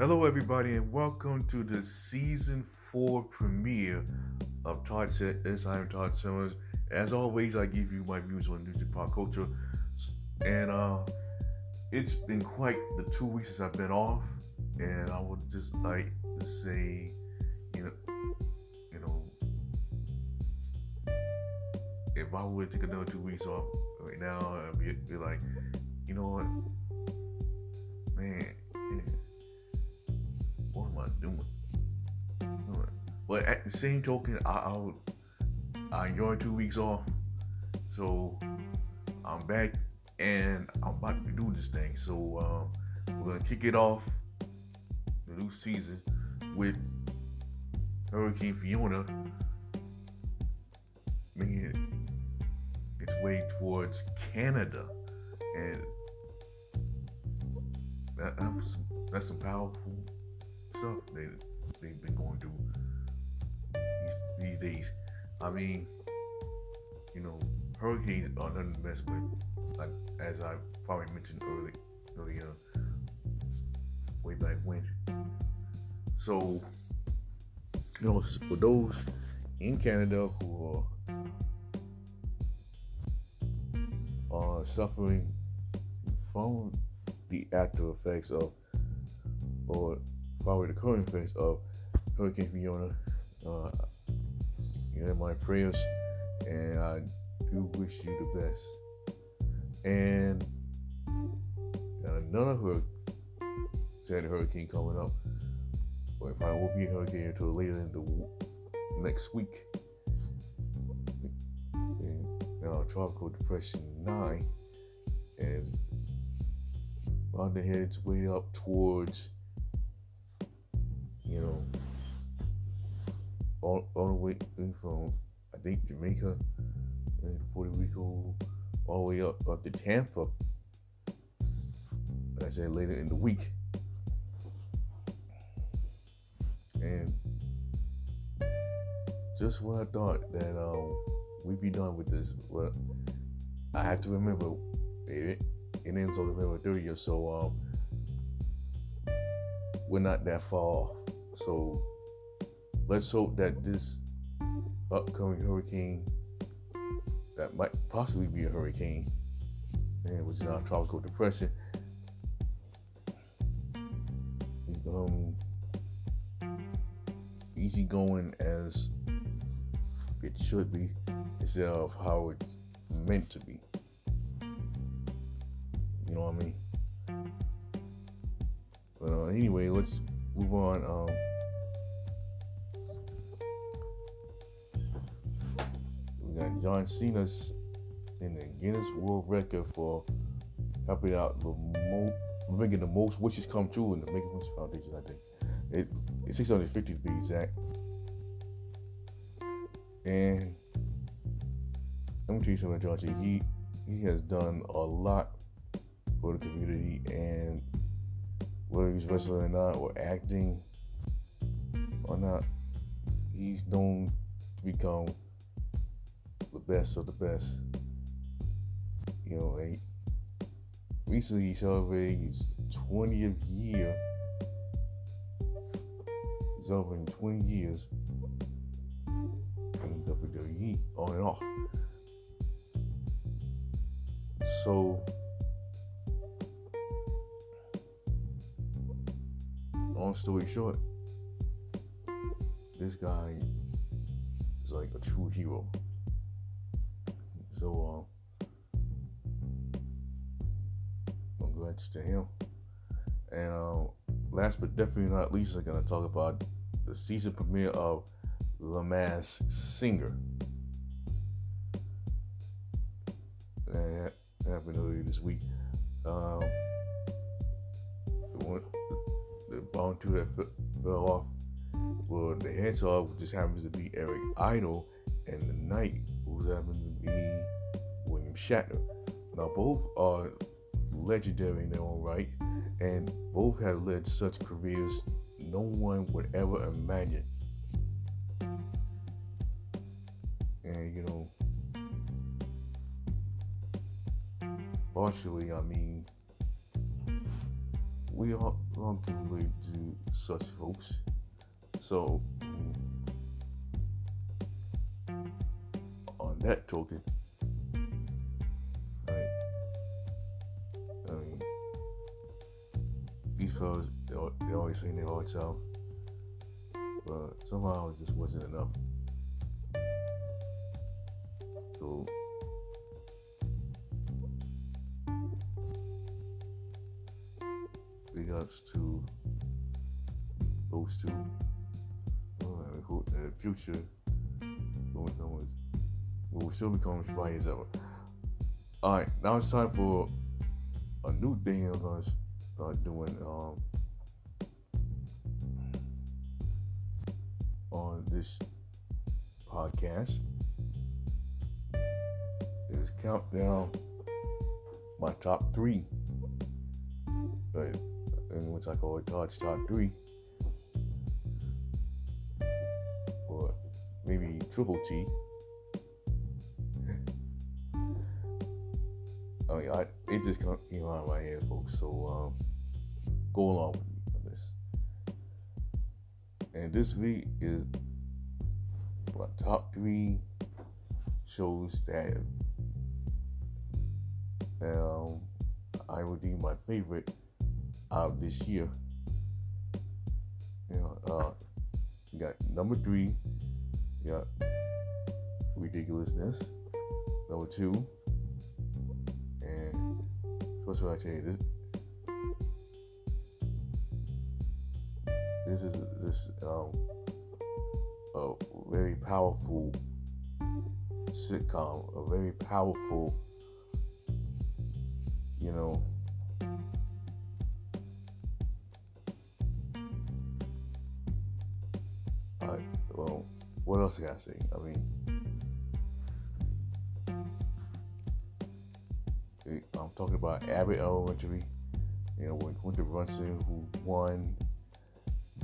Hello, everybody, and welcome to the season four premiere of Todd This. I am Todd Simmons. As always, I give you my views on music pop culture, and uh, it's been quite the two weeks since I've been off, and I would just like to say, you know, you know, if I would take another two weeks off right now, I'd be, be like, you know what, man. Yeah what am I doing? But at the same token, I, I, I enjoyed two weeks off, so I'm back and I'm about to doing this thing. So uh, we're gonna kick it off the new season with Hurricane Fiona making its way towards Canada, and that, that's, that's some powerful stuff they they've been going through these, these days. I mean, you know, hurricanes are nothing to mess with, like, as I probably mentioned early, earlier, way back when. So, you know, for those in Canada who are, are suffering from the after effects of or probably the current effects of Hurricane Fiona. Uh, you know, my prayers, and I do wish you the best. And another hur- said hurricane coming up. But if I won't be a hurricane until later in the w- next week. And now, Tropical Depression 9 is on the head its way up towards you know, all, all the way from I think Jamaica and Puerto Rico, all the way up up to Tampa. Like I said later in the week, and just when I thought that um, we'd be done with this, but I have to remember it, it ends on November 30th, so um, we're not that far off. So let's hope that this upcoming hurricane that might possibly be a hurricane and which is now tropical depression um easy going as it should be instead of how it's meant to be. You know what i mean? But uh, anyway let's move on um got John Cena's in the Guinness World Record for helping out the most, making the most wishes come true in the Make a Wish Foundation. I think it, it's 650 to be exact. And let me tell you something, John Cena. He he has done a lot for the community, and whether he's wrestling or not, or acting or not, he's known to become the best of the best. You know, he, recently he celebrated his 20th year. He's over in 20 years in WWE, on and off. So, long story short, this guy is like a true hero. So, um, congrats to him. And uh, last but definitely not least, I'm going to talk about the season premiere of The Masked Singer. That happened earlier this week. Um, one, that fell off, well, the heads off just happens to be Eric Idle, and the knight who happens to be William Shatner. Now, both are legendary in their own right, and both have led such careers no one would ever imagine. And you know, partially, I mean, we all don't relate to such folks. So, hmm, on that token, right? I mean, these fellas, they, they always say their hearts out, but somehow it just wasn't enough. So, ups to those two. Uh, who, the future, will become will still become as bright as ever. All right, now it's time for a new thing I'm gonna start doing um, on this podcast. Is countdown my top three? In which I call it Todd's top three, or maybe triple T. I mean, I, it just came out of my head, folks. So um, go along with me on this. And this week is my top three shows that um, I would deem my favorite out this year. You know, uh, you got number three, you got ridiculousness. Number two, and what's what I tell you? This, this is this um a very powerful sitcom, a very powerful, you know, well, what else can I say? I mean, eh, I'm talking about Abbott Elementary, you know, with Quinta Brunson, who won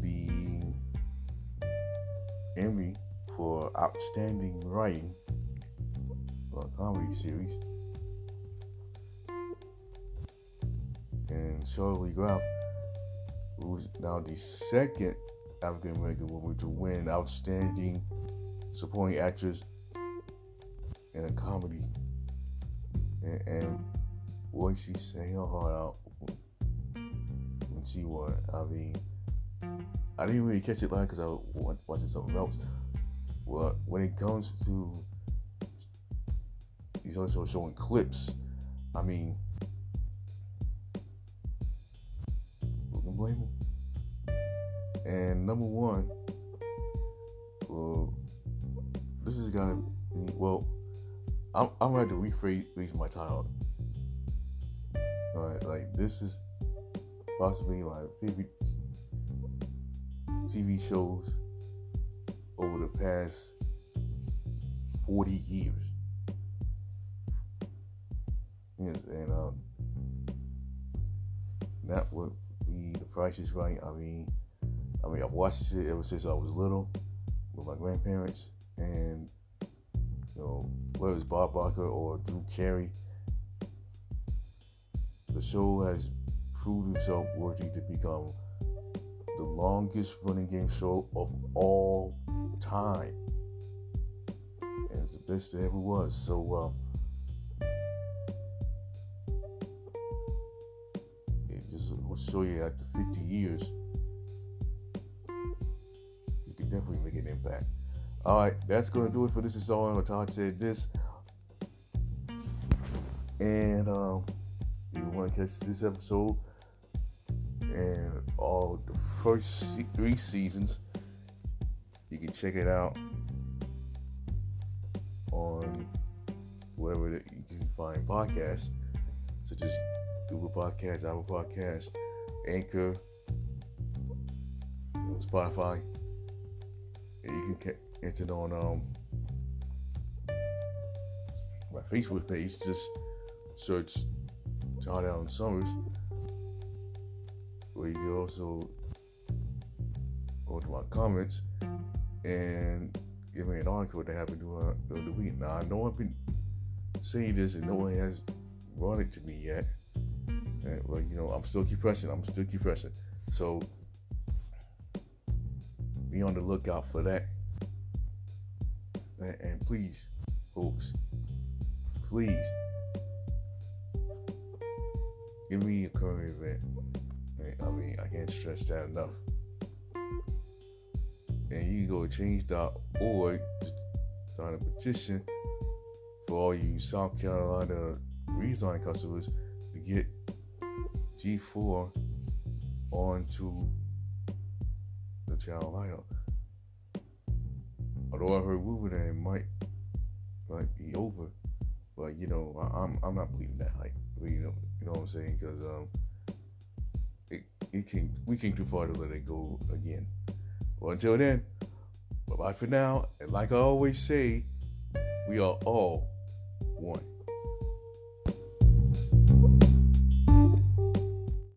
the Emmy for Outstanding Writing for a comedy series. And Sheryl Lee Ralph, who's now the second African American woman to win Outstanding Supporting Actress in a Comedy. And, and boy, she sang her heart out when she won. I mean, I didn't really catch it live because I was watching something else. Well, when it comes to he's also showing clips. I mean, who can blame him? And number one, well, this is gonna be well. I'm I'm gonna have to rephrase my title. All right, like this is possibly my favorite TV shows over the past 40 years. Yes, and um, that would be The Price is Right. I mean, I mean, I've watched it ever since I was little with my grandparents, and you know, whether it's Bob Barker or Drew Carey, the show has proved itself worthy to become the longest running game show of all time. And it's the best it ever was. So, um, it just will show you after 50 years, definitely make an impact. All right, that's going to do it for this installment. Todd said this. And um, if you want to catch this episode and all the first three seasons, you can check it out on wherever you can find podcasts, such as Google Podcasts, Apple Podcasts, Anchor, Spotify. You can enter it on um, my Facebook page. Just search Todd Allen Summers, where you can also go to my comments and give me an article that happened during the week. Now, I know I've been saying this and no one has brought it to me yet. And, well, you know, I'm still keep pressing. I'm still keep pressing. So be on the lookout for that. And, and please, folks, please give me a current event. I mean, I can't stress that enough. And you go to change.org, start a petition for all you South Carolina Resign customers to get G4 onto the channel lineup. Although I heard rumor that it might might be over, but you know I, am I'm not believing that hype. You know you know what I'm saying? Because um, it it came we came too far to let it go again. Well, until then, bye bye for now. And like I always say, we are all one.